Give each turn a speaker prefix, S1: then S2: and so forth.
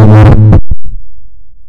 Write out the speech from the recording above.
S1: Thank you.